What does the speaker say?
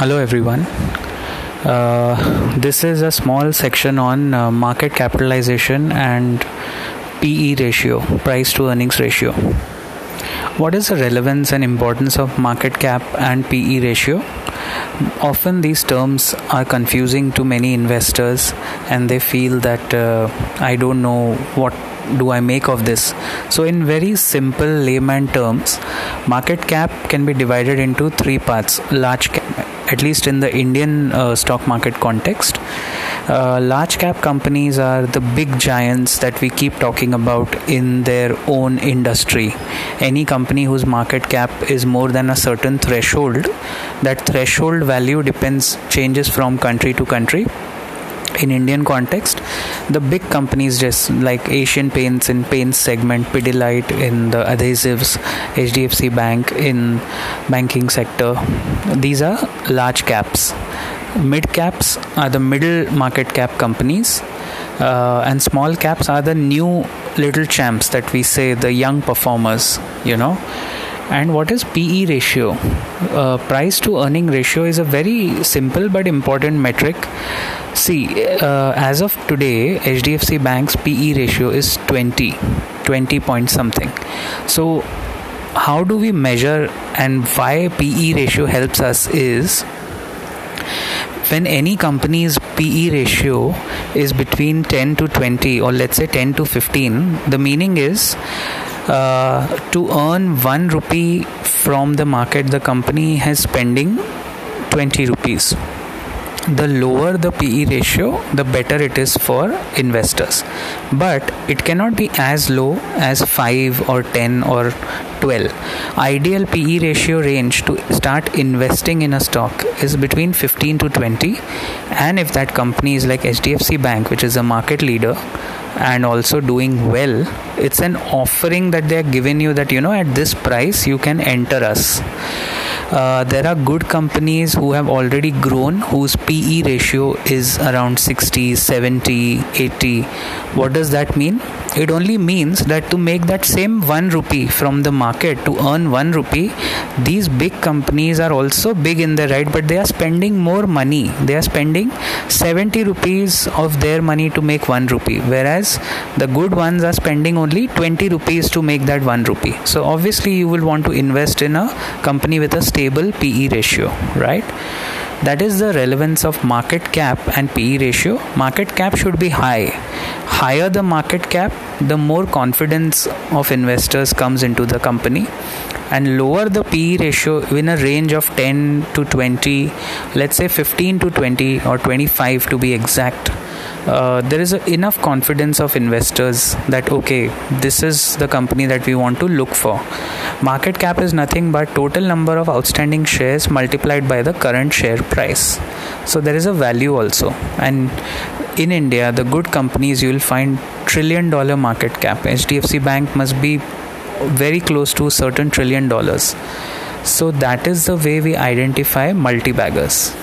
Hello, everyone. Uh, this is a small section on uh, market capitalization and PE ratio, price to earnings ratio. What is the relevance and importance of market cap and PE ratio? Often these terms are confusing to many investors, and they feel that uh, I don't know what do I make of this? So, in very simple layman terms, market cap can be divided into three parts large cap, at least in the Indian uh, stock market context. Uh, large cap companies are the big giants that we keep talking about in their own industry. Any company whose market cap is more than a certain threshold, that threshold value depends changes from country to country in Indian context, the big companies just like Asian Paints in paints segment, Pidilite in the adhesives, HDFC Bank in banking sector. These are large caps. Mid caps are the middle market cap companies, uh, and small caps are the new little champs that we say the young performers. You know and what is PE ratio? Uh, price to earning ratio is a very simple but important metric. See, uh, as of today, HDFC Bank's PE ratio is 20, 20 point something. So, how do we measure and why PE ratio helps us is when any company's PE ratio is between 10 to 20 or let's say 10 to 15, the meaning is Uh, to earn 1 rupee from the market the company has spending 20 rupees the lower the PE ratio, the better it is for investors. But it cannot be as low as 5 or 10 or 12. Ideal PE ratio range to start investing in a stock is between 15 to 20. And if that company is like HDFC Bank, which is a market leader, and also doing well it's an offering that they are giving you that you know at this price you can enter us uh, there are good companies who have already grown whose PE ratio is around 60, 70, 80. What does that mean? It only means that to make that same 1 rupee from the market to earn 1 rupee, these big companies are also big in their right, but they are spending more money. They are spending 70 rupees of their money to make 1 rupee, whereas the good ones are spending only 20 rupees to make that 1 rupee. So, obviously, you will want to invest in a company with a stable PE ratio, right? That is the relevance of market cap and PE ratio. Market cap should be high. Higher the market cap, the more confidence of investors comes into the company and lower the PE ratio in a range of 10 to 20, let's say 15 to 20 or 25 to be exact uh, there is a, enough confidence of investors that okay this is the company that we want to look for. Market cap is nothing but total number of outstanding shares multiplied by the current share price. So there is a value also. And in india the good companies you will find trillion dollar market cap. Hdfc bank must be very close to certain trillion dollars. So that is the way we identify multi baggers